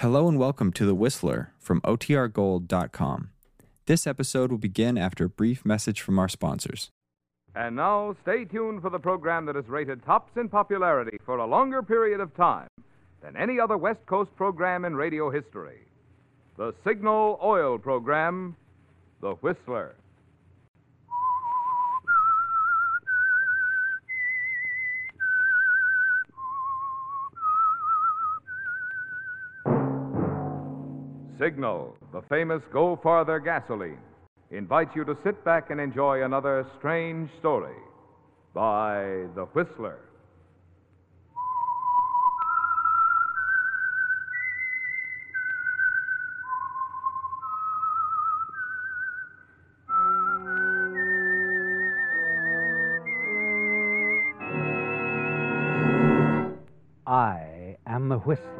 Hello and welcome to The Whistler from OTRGold.com. This episode will begin after a brief message from our sponsors. And now, stay tuned for the program that is rated tops in popularity for a longer period of time than any other West Coast program in radio history. The Signal Oil program, The Whistler. Signal, the famous Go Farther gasoline, invites you to sit back and enjoy another strange story by The Whistler. I am the Whistler,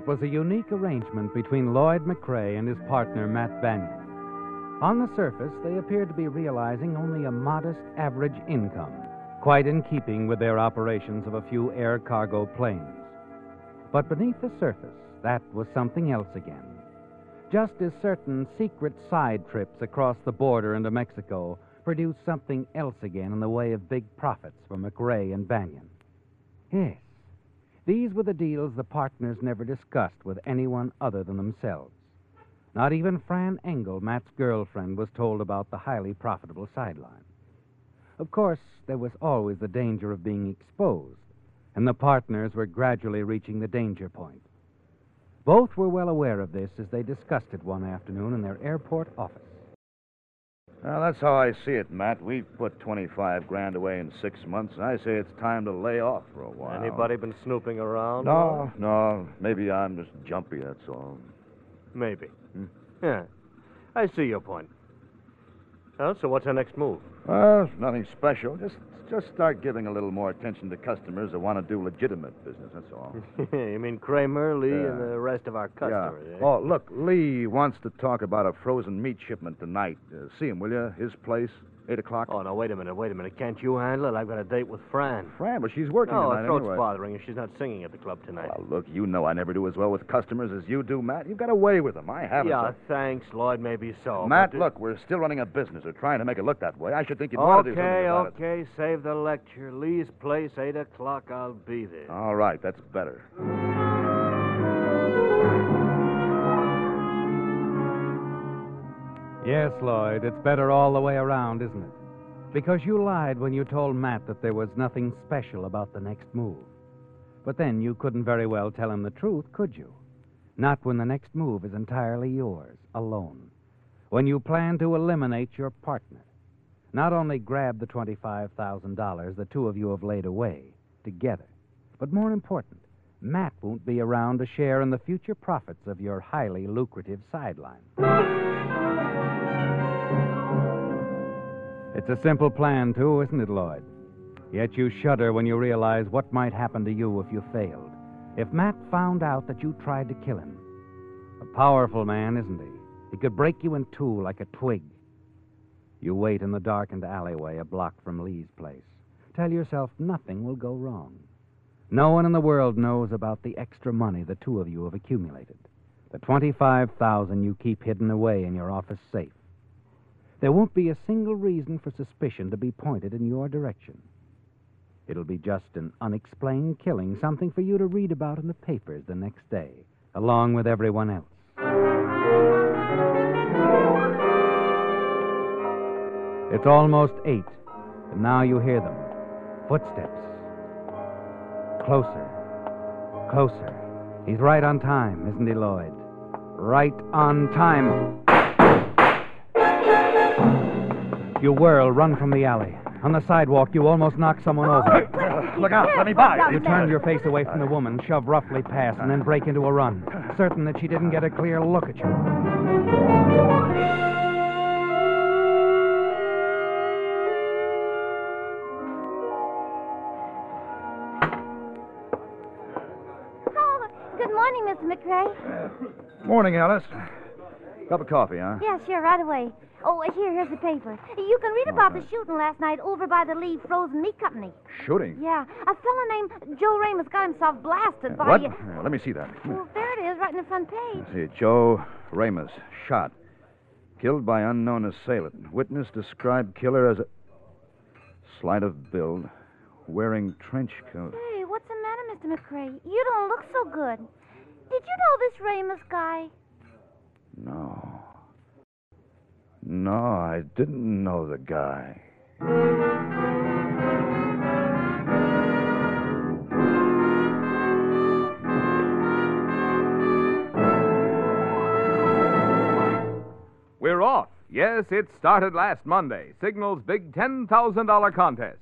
It was a unique arrangement between Lloyd McRae and his partner, Matt Banyan. On the surface, they appeared to be realizing only a modest average income, quite in keeping with their operations of a few air cargo planes. But beneath the surface, that was something else again. Just as certain secret side trips across the border into Mexico produced something else again in the way of big profits for McRae and Banyan. Yes, these were the deals the partners never discussed with anyone other than themselves. Not even Fran Engel, Matt's girlfriend, was told about the highly profitable sideline. Of course, there was always the danger of being exposed, and the partners were gradually reaching the danger point. Both were well aware of this as they discussed it one afternoon in their airport office. Well, that's how I see it, Matt. We've put 25 grand away in six months, and I say it's time to lay off for a while. Anybody been snooping around? No, no. Maybe I'm just jumpy, that's all. Maybe. Hmm. Yeah. I see your point. Well, so what's our next move? Well, nothing special. Just just start giving a little more attention to customers that want to do legitimate business, that's all. you mean Kramer, Lee, Yeah. and the rest of our customers? yeah. eh? Oh, look, Lee wants to talk about a frozen meat shipment tonight. Uh, see him, will you? His place, 8 o'clock. Oh, no, wait a minute, wait a minute. Can't you handle it? I've got a date with Fran. Fran, but she's working No, tonight her throat's anyway. bothering her. She's not singing at the club tonight. Well, look, you know I never do as well with customers as you do, Matt. You've got away with them. I haven't. yeah, so- thanks, Lloyd. Maybe so. Matt, look, we're still running a business. We're trying to make it look that way. I should think you'd want to do something Okay, about it. okay. Save the lecture. Lee's place, 8 o'clock. I'll be there. All right, that's better. Yes, Lloyd, it's better all the way around, isn't it? Because you lied when you told Matt that there was nothing special about the next move. But then you couldn't very well tell him the truth, could you? Not when the next move is entirely yours, alone. When you plan to eliminate your partner. Not only grab the $25,000 the two of you have laid away together, but more important, Matt won't be around to share in the future profits of your highly lucrative sideline. It's a simple plan, too, isn't it, Lloyd? Yet you shudder when you realize what might happen to you if you failed. If Matt found out that you tried to kill him. A powerful man, isn't he? He could break you in two like a twig. You wait in the darkened alleyway a block from Lee's place. Tell yourself nothing will go wrong. No one in the world knows about the extra money the two of you have accumulated. The 25,000 you keep hidden away in your office safe. There won't be a single reason for suspicion to be pointed in your direction. It'll be just an unexplained killing, something for you to read about in the papers the next day, along with everyone else. It's almost eight, and now you hear them. Footsteps. Closer. Closer. He's right on time, isn't he, Lloyd? Right on time. You whirl, run from the alley. On the sidewalk, you almost knocked someone over. Look out, let me by. You turned your face away from the woman, shoved roughly past, and then break into a run, certain that she didn't get a clear look at you. Oh, good morning, Mr. McRae. Morning, Alice. Cup of coffee, huh? Yeah, sure, right away. Oh, here, here's the paper. You can read about the shooting last night over by the Lee Frozen Meat Company. Shooting. Yeah, a fellow named Joe Ramos got himself blasted by. What? Uh, Uh, let me see that. well, there it is, right in the front page. See, Joe Ramos, shot. Killed by unknown assailant. Witness described killer as a slight of build, wearing trench coat. Hey, what's the matter, Mr. McRae? You don't look so good. Did you know this Ramos guy? No. No, I didn't know the guy. We're off. Yes, it started last Monday, Signal's big $10,000 contest.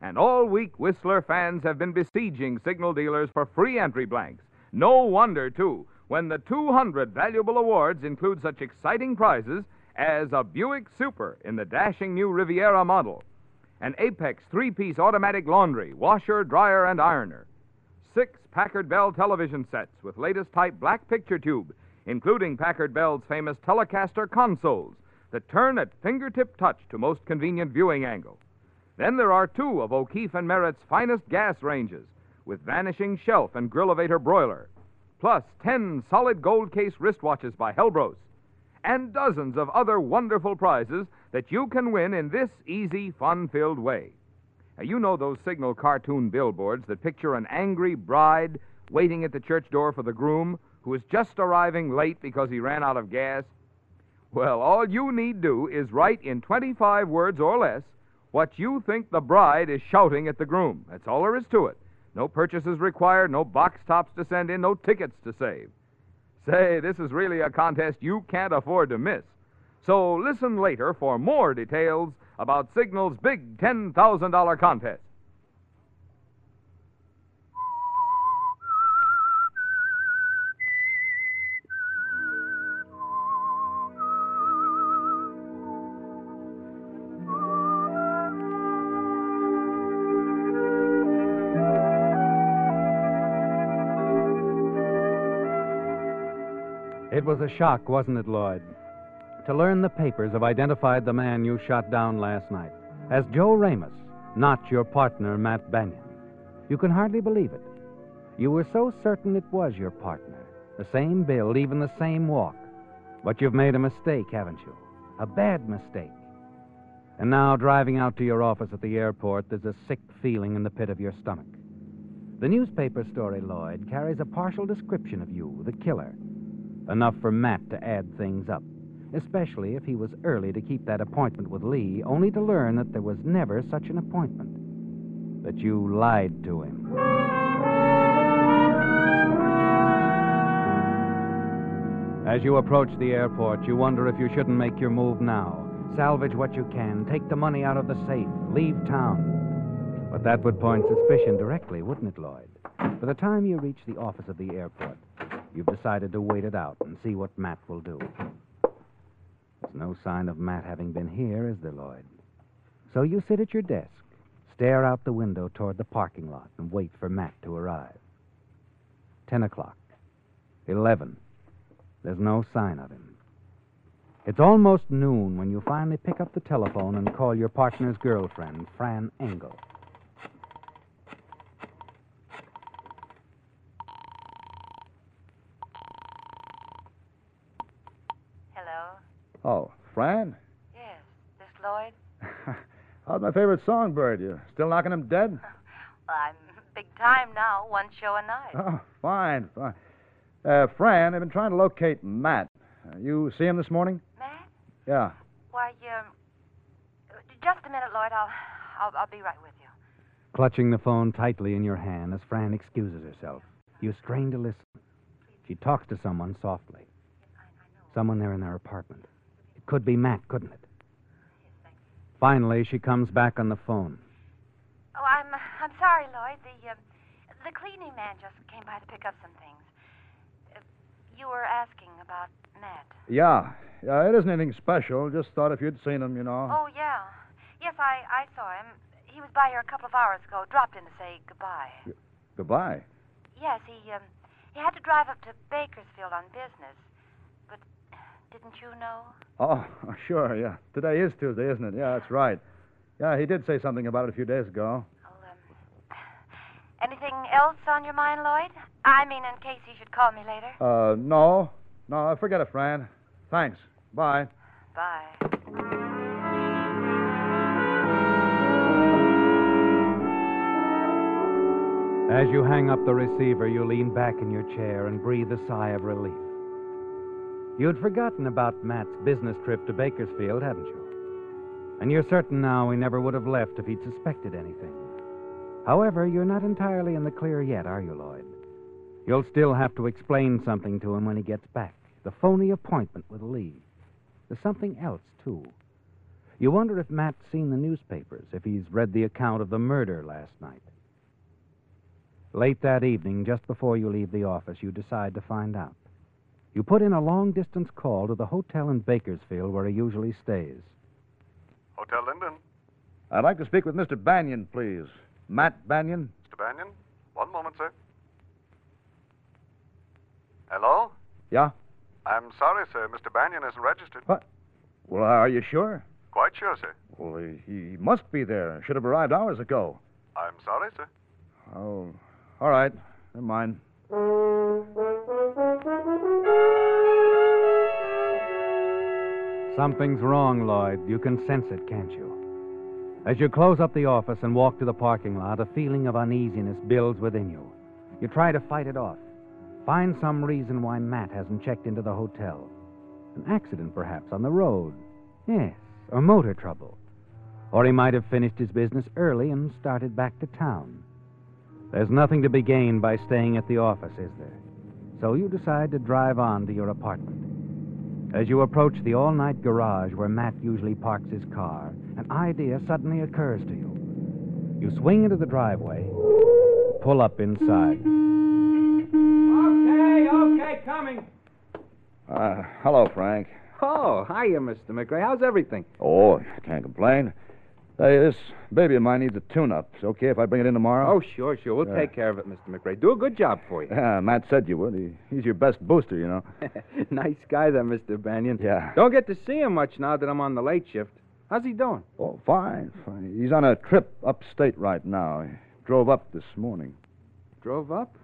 And all week, Whistler fans have been besieging Signal dealers for free entry blanks. No wonder, too, when the 200 valuable awards include such exciting prizes as a Buick Super in the dashing new Riviera model, an Apex three piece automatic laundry, washer, dryer, and ironer, six Packard Bell television sets with latest type black picture tube, including Packard Bell's famous Telecaster consoles that turn at fingertip touch to most convenient viewing angle. Then there are two of O'Keefe and Merritt's finest gas ranges with vanishing shelf and grill Grillevator broiler, plus 10 solid gold case wristwatches by Helbros, and dozens of other wonderful prizes that you can win in this easy, fun filled way. Now, you know those signal cartoon billboards that picture an angry bride waiting at the church door for the groom who is just arriving late because he ran out of gas? Well, all you need do is write in 25 words or less what you think the bride is shouting at the groom. That's all there is to it. No purchases required, no box tops to send in, no tickets to save. Say, this is really a contest you can't afford to miss. So listen later for more details about Signal's big $10,000 contest. It was a shock, wasn't it, Lloyd? To learn the papers have identified the man you shot down last night as Joe Ramos, not your partner, Matt Banyan. You can hardly believe it. You were so certain it was your partner. The same build, even the same walk. But you've made a mistake, haven't you? A bad mistake. And now, driving out to your office at the airport, there's a sick feeling in the pit of your stomach. The newspaper story, Lloyd, carries a partial description of you, the killer. Enough for Matt to add things up, especially if he was early to keep that appointment with Lee, only to learn that there was never such an appointment. That you lied to him. As you approach the airport, you wonder if you shouldn't make your move now. Salvage what you can, take the money out of the safe, leave town. But that would point suspicion directly, wouldn't it, Lloyd? By the time you reach the office of the airport, you've decided to wait it out and see what Matt will do. There's no sign of Matt having been here, is there, Lloyd? So you sit at your desk, stare out the window toward the parking lot, and wait for Matt to arrive. Ten o'clock. Eleven. There's no sign of him. It's almost noon when you finally pick up the telephone and call your partner's girlfriend, Fran Engel. Hello? Oh, Fran? Yes, this Lloyd? How's my favorite songbird? You still knocking him dead? Well, I'm big time now, one show a night. Oh, fine, fine. Uh, Fran, I've been trying to locate Matt. Uh, you see him this morning? Matt? Yeah. Why, um, just a minute, Lloyd. I'll, I'll, I'll be right with you. Clutching the phone tightly in your hand as Fran excuses herself, you strain to listen. She talks to someone softly. Someone there in their apartment. It could be Matt, couldn't it? Finally, she comes back on the phone. Oh, I'm I'm sorry, Lloyd. The uh, the cleaning man just came by to pick up some things. Uh, you were asking about Matt. Yeah. Yeah, it isn't anything special. Just thought if you'd seen him, you know. Oh yeah. Yes, I I saw him. He was by here a couple of hours ago. Dropped in to say goodbye. Goodbye. Yes, he um he had to drive up to Bakersfield on business. But didn't you know? Oh, sure, yeah. Today is Tuesday, isn't it? Yeah, that's right. Yeah, he did say something about it a few days ago. Oh, um, anything else on your mind, Lloyd? I mean, in case he should call me later. Uh, no. No, forget it, Fran. Thanks. Bye. Bye. As you hang up the receiver, you lean back in your chair and breathe a sigh of relief. You'd forgotten about Matt's business trip to Bakersfield, hadn't you? And you're certain now he never would have left if he'd suspected anything. However, you're not entirely in the clear yet, are you, Lloyd? You'll still have to explain something to him when he gets back. The phony appointment with Lee. There's something else, too. You wonder if Matt's seen the newspapers, if he's read the account of the murder last night. Late that evening, just before you leave the office, you decide to find out. You put in a long distance call to the hotel in Bakersfield where he usually stays. Hotel Linden. I'd like to speak with Mr. Banyan, please. Matt Banyan? Mr. Banyan? One moment, sir. Hello? Yeah? I'm sorry, sir. Mr. Banyan isn't registered. What? Well, are you sure? Quite sure, sir. Well, he, he must be there. Should have arrived hours ago. I'm sorry, sir. Oh, all right. Never mind. Something's wrong, Lloyd. You can sense it, can't you? As you close up the office and walk to the parking lot, a feeling of uneasiness builds within you. You try to fight it off. Find some reason why Matt hasn't checked into the hotel. An accident, perhaps, on the road. Yes, or motor trouble. Or he might have finished his business early and started back to town. There's nothing to be gained by staying at the office, is there? So you decide to drive on to your apartment. As you approach the all night garage where Matt usually parks his car, an idea suddenly occurs to you. You swing into the driveway, pull up inside. Okay, okay, coming. Uh, hello, Frank. Oh, hiya, Mr. McRae. How's everything? Oh, I can't complain. Hey, this baby of mine needs a tune-up. It's okay if I bring it in tomorrow? Oh, sure, sure. We'll Yeah. take uh, care of it, Mr. McRae. Do a good job for you. Yeah, uh, Matt said you would. He, he's your best booster, you know. nice guy, that Mr. Banyan. Yeah. Don't get to see him much now that I'm on the late shift. How's he doing? Oh, fine, fine. He's on a trip upstate right now. He drove up this morning. Drove up?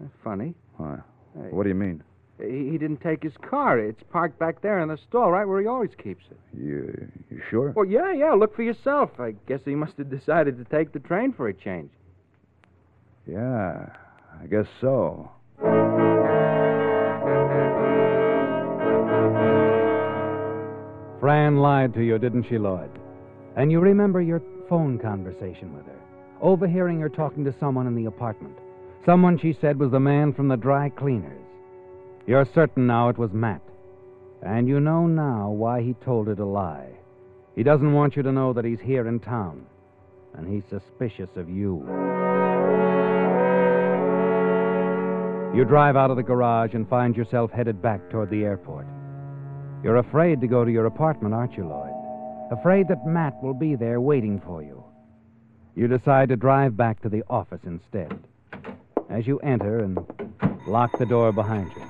Uh, funny. Why? Hey. What do you mean? He, he didn't take his car. It's parked back there in the stall, right where he always keeps it. You, you sure? Well, yeah, yeah. Look for yourself. I guess he must have decided to take the train for a change. Yeah, I guess so. Fran lied to you, didn't she, Lloyd? And you remember your phone conversation with her, overhearing her talking to someone in the apartment. Someone she said was the man from the dry cleaners. You're certain now it was Matt. And you know now why he told her to lie. He doesn't want you to know that he's here in town. And he's suspicious of you. You drive out of the garage and find yourself headed back toward the airport. You're afraid to go to your apartment, aren't you, Lloyd? Afraid that Matt will be there waiting for you. You decide to drive back to the office instead. As you enter and lock the door behind you,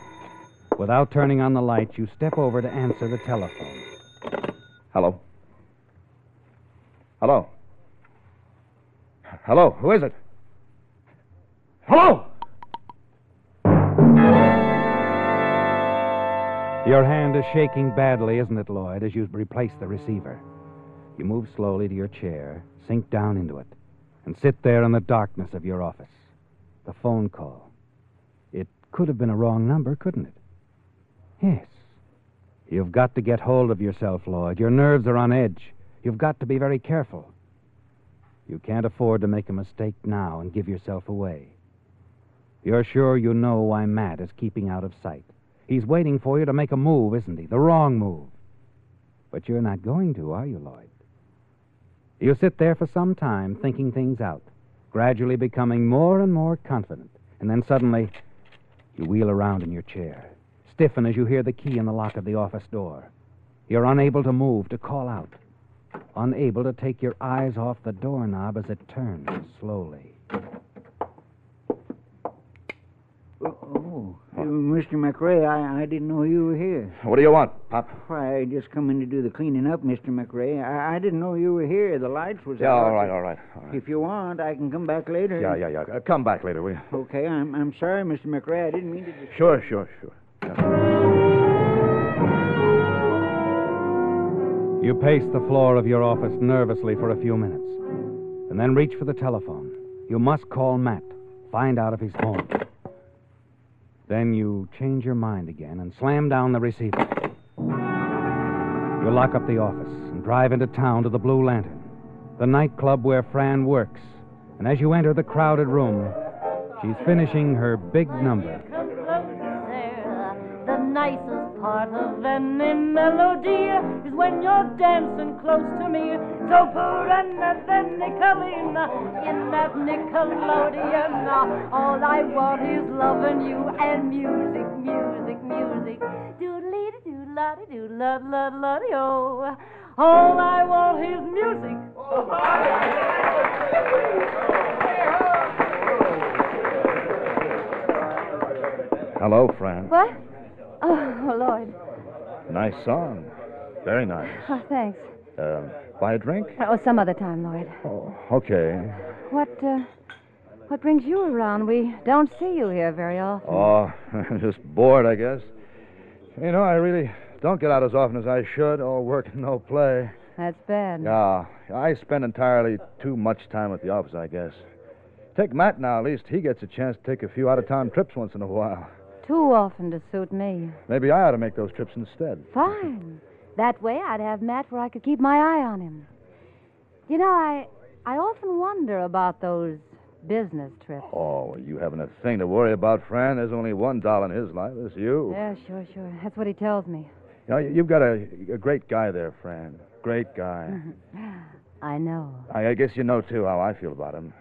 without turning on the lights, you step over to answer the telephone. Hello. Hello. Hello, who is it? Hello! Your hand is shaking badly, isn't it, Lloyd, as you replace the receiver? You move slowly to your chair, sink down into it, and sit there in the darkness of your office. The phone call. It could have been a wrong number, couldn't it? Yes. You've got to get hold of yourself, Lloyd. Your nerves are on edge. You've got to be very careful. You can't afford to make a mistake now and give yourself away. You're sure you know why Matt is keeping out of sight. He's waiting for you to make a move, isn't he? The wrong move. But you're not going to, are you, Lloyd? You sit there for some time thinking things out, gradually becoming more and more confident. And then suddenly, you wheel around in your chair, stiffen as you hear the key in the lock of the office door. You're unable to move, to call out, unable to take your eyes off the doorknob as it turns slowly. Oh, uh, Mr. McRae, I, I didn't know you were here. What do you want, Pop? Why, I just come in to do the cleaning up, Mr. McRae. I, I didn't know you were here. The lights was Yeah, out. all right, all right. All right. If you want, I can come back later. Yeah, yeah, yeah. Uh, come back later, will you? Okay, I'm, I'm sorry, Mr. McRae. I didn't mean to. Dis- Sure, sure, sure. You pace the floor of your office nervously for a few minutes, and then reach for the telephone. You must call Matt, find out if he's home. Then you change your mind again and slam down the receiver. You lock up the office and drive into town to the Blue Lantern, the nightclub where Fran works. And as you enter the crowded room, she's finishing her big number. The nicest part of any melody is when you're dancing close to me. So put another nickel in, in that Nickelodeon. All I want is loving you and music, music, music. Doodly doo la doo la la la oh. All I want is music. Hello, Fran. What? Oh, Lloyd. Nice song. Very nice. Oh, thanks. Uh, buy a drink? Oh, some other time, Lloyd. Oh, okay. What, uh, what brings you around? We don't see you here very often. Oh, I'm just bored, I guess. You know, I really don't get out as often as I should. All work and no play. That's bad. Yeah, I spend entirely too much time at the office, I guess. Take Matt now. At least he gets a chance to take a few out-of-town trips once in a while. Too often to suit me. Maybe I ought to make those trips instead. Fine. That way I'd have Matt where I could keep my eye on him. You know, I I often wonder about those business trips. Oh, well, you haven't a thing to worry about, Fran. There's only one doll in his life. It's you. Yeah, sure, sure. That's what he tells me. You know, you've got a, a great guy there, Fran. Great guy. I know. I, I guess you know, too, how I feel about him.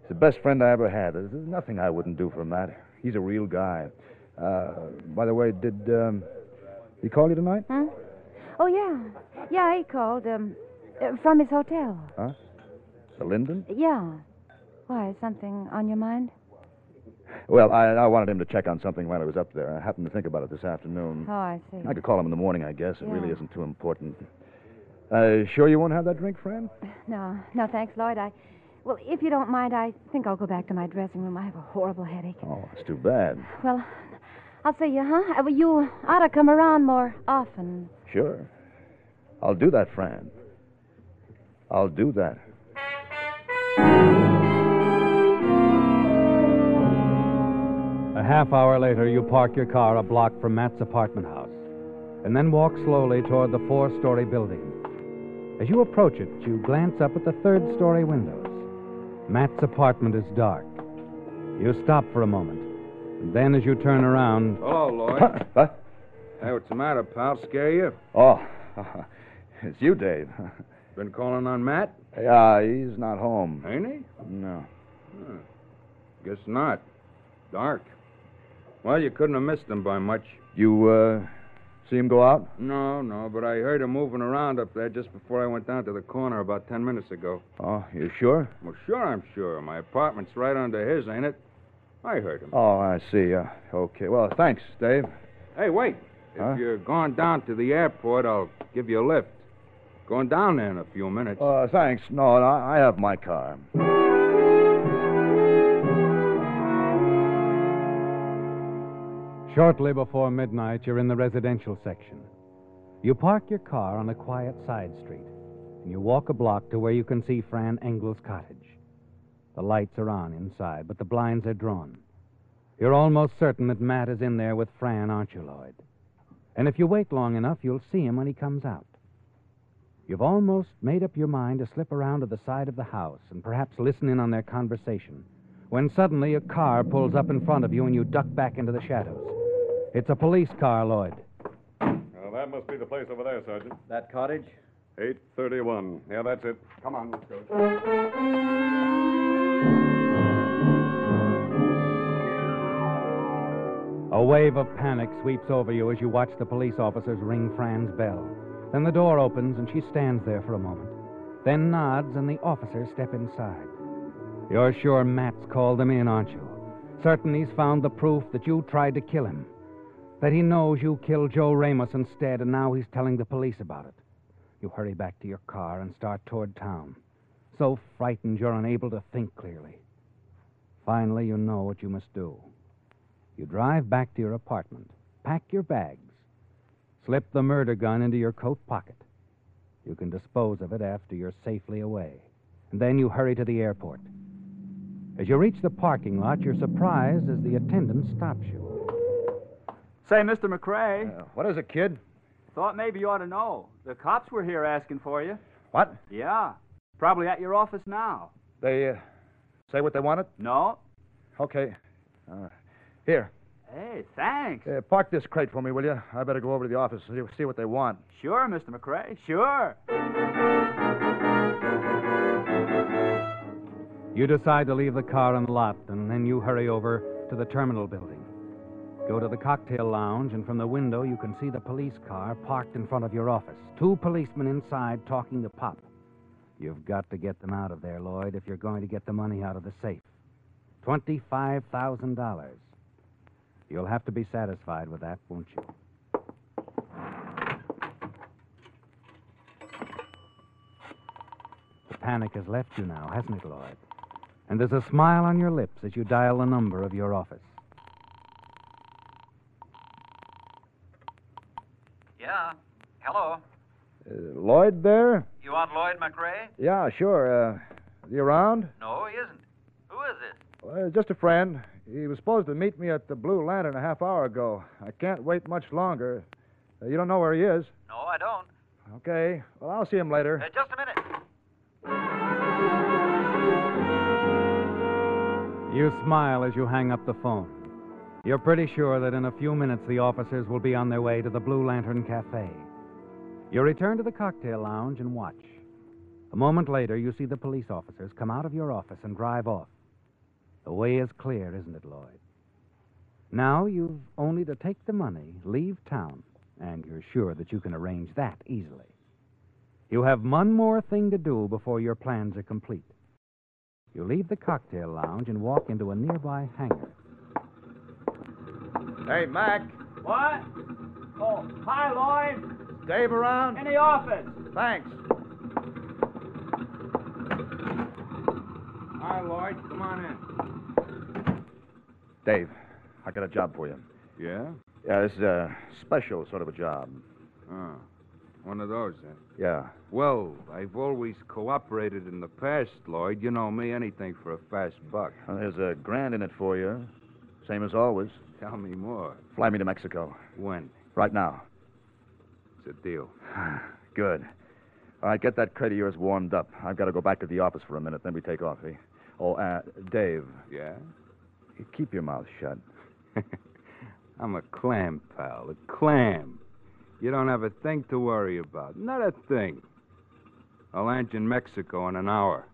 He's the best friend I ever had. There's, there's nothing I wouldn't do for Matt. He's a real guy. Uh, by the way, did um, he call you tonight? Huh? Oh, yeah. Yeah, he called, um, uh, from his hotel. Huh? The Linden? Yeah. Why, something on your mind? Well, I, I wanted him to check on something while I was up there. I happened to think about it this afternoon. Oh, I see. I could call him in the morning, I guess. It really isn't too important. Uh, sure you won't have that drink, Fran? No, no, thanks, Lloyd. I, well, if you don't mind, I think I'll go back to my dressing room. I have a horrible headache. Oh, it's too bad. Well, I'll see you, huh? Uh, well, you ought to come around more often. Sure. I'll do that, Fran. I'll do that. A half hour later, you park your car a block from Matt's apartment house and then walk slowly toward the four story building. As you approach it, you glance up at the third story windows. Matt's apartment is dark. You stop for a moment. And then, as you turn around, Hello, Lloyd. What? Hey, what's the matter, pal? Scare you? Oh, it's you, Dave. Been calling on Matt? Yeah, he's not home. Ain't he? No. Huh. Guess not. Dark. Well, you couldn't have missed him by much. You, uh, see him go out? No, no, but I heard him moving around up there just before I went down to the corner about ten minutes ago. Oh, you sure? Well, sure, I'm sure. My apartment's right under his, ain't it? I heard him. Oh, I see. Uh, okay. Well, thanks, Dave. Hey, wait. If Huh? you're going down to the airport, I'll give you a lift. Going down there in a few minutes. Uh, thanks. No, no, I have my car. Shortly before midnight, you're in the residential section. You park your car on a quiet side street, and you walk a block to where you can see Fran Engel's cottage. The lights are on inside, but the blinds are drawn. You're almost certain that Matt is in there with Fran, aren't you, Lloyd? And if you wait long enough, you'll see him when he comes out. You've almost made up your mind to slip around to the side of the house and perhaps listen in on their conversation when suddenly a car pulls up in front of you and you duck back into the shadows. It's a police car, Lloyd. Well, that must be the place over there, Sergeant. That cottage? 831. Yeah, that's it. Come on, let's go. A wave of panic sweeps over you as you watch the police officers ring Fran's bell. Then the door opens and she stands there for a moment, then nods and the officers step inside. You're sure Matt's called them in, aren't you? Certain he's found the proof that you tried to kill him. That he knows you killed Joe Ramos instead, and now he's telling the police about it. You hurry back to your car and start toward town. So frightened you're unable to think clearly. Finally, you know what you must do. You drive back to your apartment, pack your bags, slip the murder gun into your coat pocket. You can dispose of it after you're safely away. And then you hurry to the airport. As you reach the parking lot, you're surprised as the attendant stops you. Say, Mr. McRae. Uh, what is it, kid? Thought maybe you ought to know. The cops were here asking for you. What? Yeah. Probably at your office now. They uh, say what they wanted? No. Okay. Uh, here. Hey, thanks. Uh, park this crate for me, will you? I better go over to the office and see what they want. Sure, Mr. McRae. Sure. You decide to leave the car in the lot, and then you hurry over to the terminal building. Go to the cocktail lounge, and from the window you can see the police car parked in front of your office. Two policemen inside talking to Pop. You've got to get them out of there, Lloyd, if you're going to get the money out of the safe. $25,000. You'll have to be satisfied with that, won't you? The panic has left you now, hasn't it, Lloyd? And there's a smile on your lips as you dial the number of your office. Yeah. Hello. Uh, Lloyd there? You want Lloyd McRae? Yeah, sure. Uh, is he around? No, he isn't. Who is this? Uh, just a friend. He was supposed to meet me at the Blue Lantern a half hour ago. I can't wait much longer. Uh, you don't know where he is? No, I don't. Okay. Well, I'll see him later. Uh, just a minute. You smile as you hang up the phone. You're pretty sure that in a few minutes the officers will be on their way to the Blue Lantern Cafe. You return to the cocktail lounge and watch. A moment later, you see the police officers come out of your office and drive off. The way is clear, isn't it, Lloyd? Now you've only to take the money, leave town, and you're sure that you can arrange that easily. You have one more thing to do before your plans are complete. You leave the cocktail lounge and walk into a nearby hangar. Hey, Mac. What? Oh, hi, Lloyd. Dave around? In the office. Thanks. Hi, Lloyd. Come on in. Dave, I got a job for you. Yeah? Yeah, this is a special sort of a job. Oh, one of those, then. Yeah. Well, I've always cooperated in the past, Lloyd. You know me, anything for a fast buck. Well, there's a grand in it for you. Same as always. Tell me more. Fly me to Mexico. When? Right now. It's a deal. Good. All right, get that crate of yours warmed up. I've got to go back to the office for a minute, then we take off, eh? Oh, uh, Dave. Yeah? Keep your mouth shut. I'm a clam, pal. A clam. You don't have a thing to worry about. Not a thing. I'll land you in Mexico in an hour.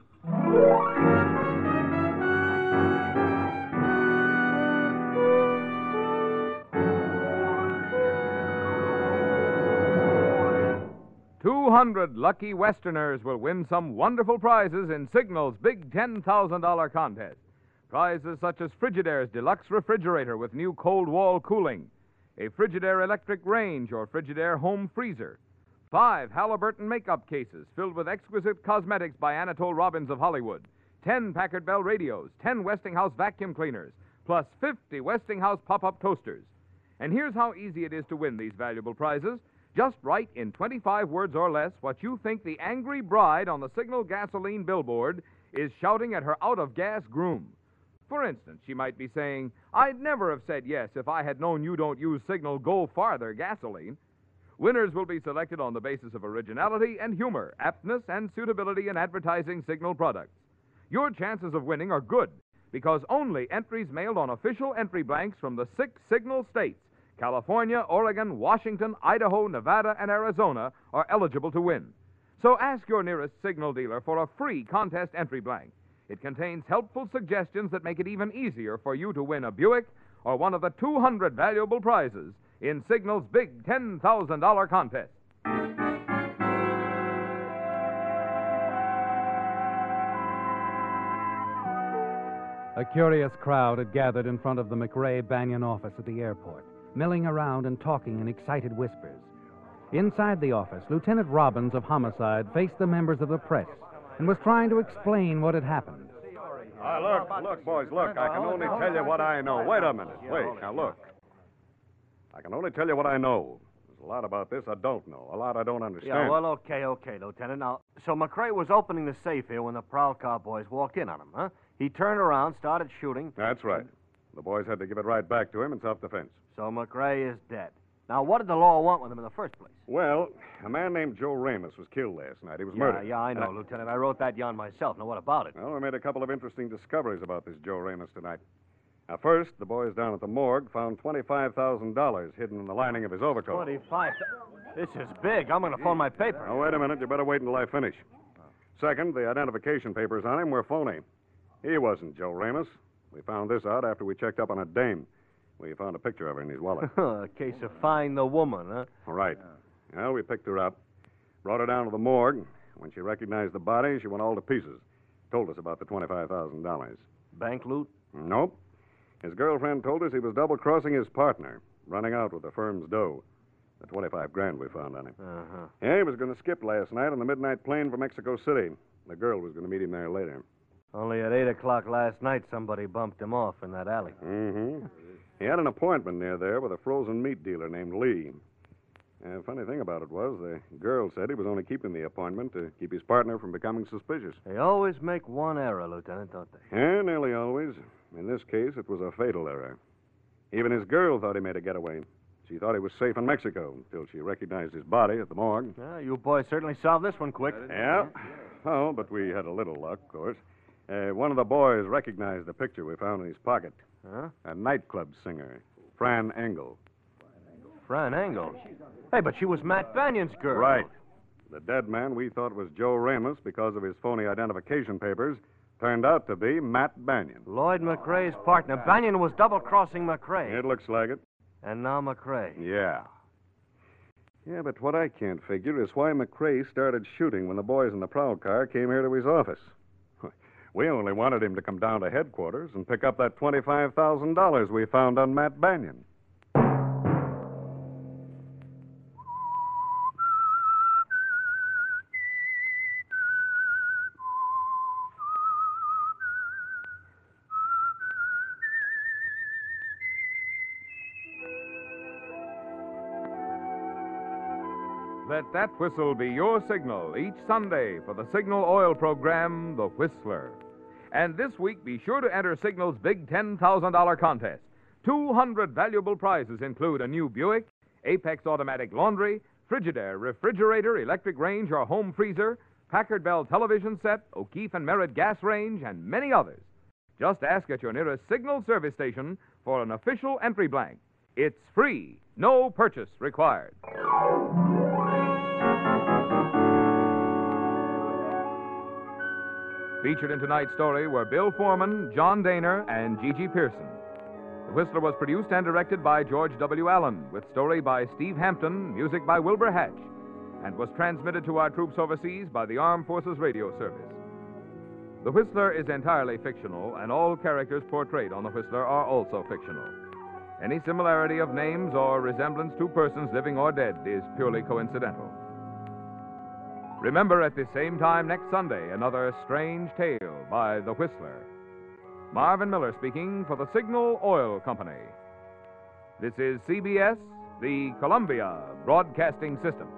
Hundred lucky Westerners will win some wonderful prizes in Signal's big $10,000 contest. Prizes such as Frigidaire's deluxe refrigerator with new cold wall cooling, a Frigidaire electric range or Frigidaire home freezer, five Halliburton makeup cases filled with exquisite cosmetics by Anatole Robbins of Hollywood, ten Packard Bell radios, ten Westinghouse vacuum cleaners, plus 50 Westinghouse pop up toasters. And here's how easy it is to win these valuable prizes. Just write in 25 words or less what you think the angry bride on the Signal gasoline billboard is shouting at her out of gas groom. For instance, she might be saying, I'd never have said yes if I had known you don't use Signal Go Farther gasoline. Winners will be selected on the basis of originality and humor, aptness and suitability in advertising Signal products. Your chances of winning are good because only entries mailed on official entry blanks from the six Signal states California, Oregon, Washington, Idaho, Nevada, and Arizona are eligible to win. So ask your nearest signal dealer for a free contest entry blank. It contains helpful suggestions that make it even easier for you to win a Buick or one of the 200 valuable prizes in Signal's big $10,000 contest. A curious crowd had gathered in front of the McRae Banyan office at the airport, milling around and talking in excited whispers. Inside the office, Lieutenant Robbins of Homicide faced the members of the press and was trying to explain what had happened. Ah, look, look, boys, look. I can only tell you what I know. Wait a minute. Wait, now look. I can only tell you what I know. There's a lot about this I don't know. A lot I don't understand. Yeah, well, okay, okay, Lieutenant. Now, so McRae was opening the safe here when the Prowl Car boys walked in on him, huh? He turned around, started shooting. That's right. The boys had to give it right back to him in self defense. So McRae is dead. Now, what did the law want with him in the first place? Well, a man named Joe Ramos was killed last night. He was yeah, murdered. yeah, I know, uh, Lieutenant. I wrote that yarn myself. Now, what about it? Well, we made a couple of interesting discoveries about this Joe Ramos tonight. Now, first, the boys down at the morgue found $25,000 hidden in the lining of his overcoat. 25. This is big. I'm going to phone my paper. Now, wait a minute. You better wait until I finish. Second, the identification papers on him were phony. He wasn't Joe Ramos. We found this out after we checked up on a dame. We found a picture of her in his wallet. a case of find the woman, huh? All right. Well, we picked her up, brought her down to the morgue. When she recognized the body, she went all to pieces. Told us about the $25,000. Bank loot? Nope. His girlfriend told us he was double crossing his partner, running out with the firm's dough. The 25 grand we found on him. Uh-huh. Yeah, he was going to skip last night on the midnight plane for Mexico City. The girl was going to meet him there later. Only at 8 o'clock last night, somebody bumped him off in that alley. Mm-hmm. He had an appointment near there with a frozen meat dealer named Lee. Uh, funny thing about it was, the girl said he was only keeping the appointment to keep his partner from becoming suspicious. They always make one error, Lieutenant, don't they? Yeah, nearly always. In this case, it was a fatal error. Even his girl thought he made a getaway. She thought he was safe in Mexico until she recognized his body at the morgue. Yeah, you boys certainly solved this one quick. Yeah. Oh, but we had a little luck, of course. Uh, one of the boys recognized the picture we found in his pocket. Huh? A nightclub singer, Fran Engel. Fran Engel. Hey, but she was Matt Banyan's girl. Right. The dead man we thought was Joe Ramos because of his phony identification papers turned out to be Matt Banyan. Lloyd McRae's partner. Banyan was double crossing McRae. It looks like it. And now McRae. Yeah. Yeah, but what I can't figure is why McRae started shooting when the boys in the prowl car came here to his office. We only wanted him to come down to headquarters and pick up that $25,000 we found on Matt Banyan. That whistle be your signal each Sunday for the Signal Oil program, The Whistler. And this week, be sure to enter Signal's big $10,000 contest. 200 valuable prizes include a new Buick, Apex automatic laundry, Frigidaire refrigerator, electric range, or home freezer, Packard Bell television set, O'Keefe and Merritt gas range, and many others. Just ask at your nearest Signal service station for an official entry blank. It's free, no purchase required. Featured in tonight's story were Bill Forman, John Dehner, and GeGe Pearson. The Whistler was produced and directed by George W. Allen, with story by Steve Hampton, music by Wilbur Hatch, and was transmitted to our troops overseas by the Armed Forces Radio Service. The Whistler is entirely fictional, and all characters portrayed on The Whistler are also fictional. Any similarity of names or resemblance to persons living or dead is purely coincidental. Remember at the same time next Sunday, another strange tale by The Whistler. Marvin Miller speaking for the Signal Oil Company. This is CBS, the Columbia Broadcasting System.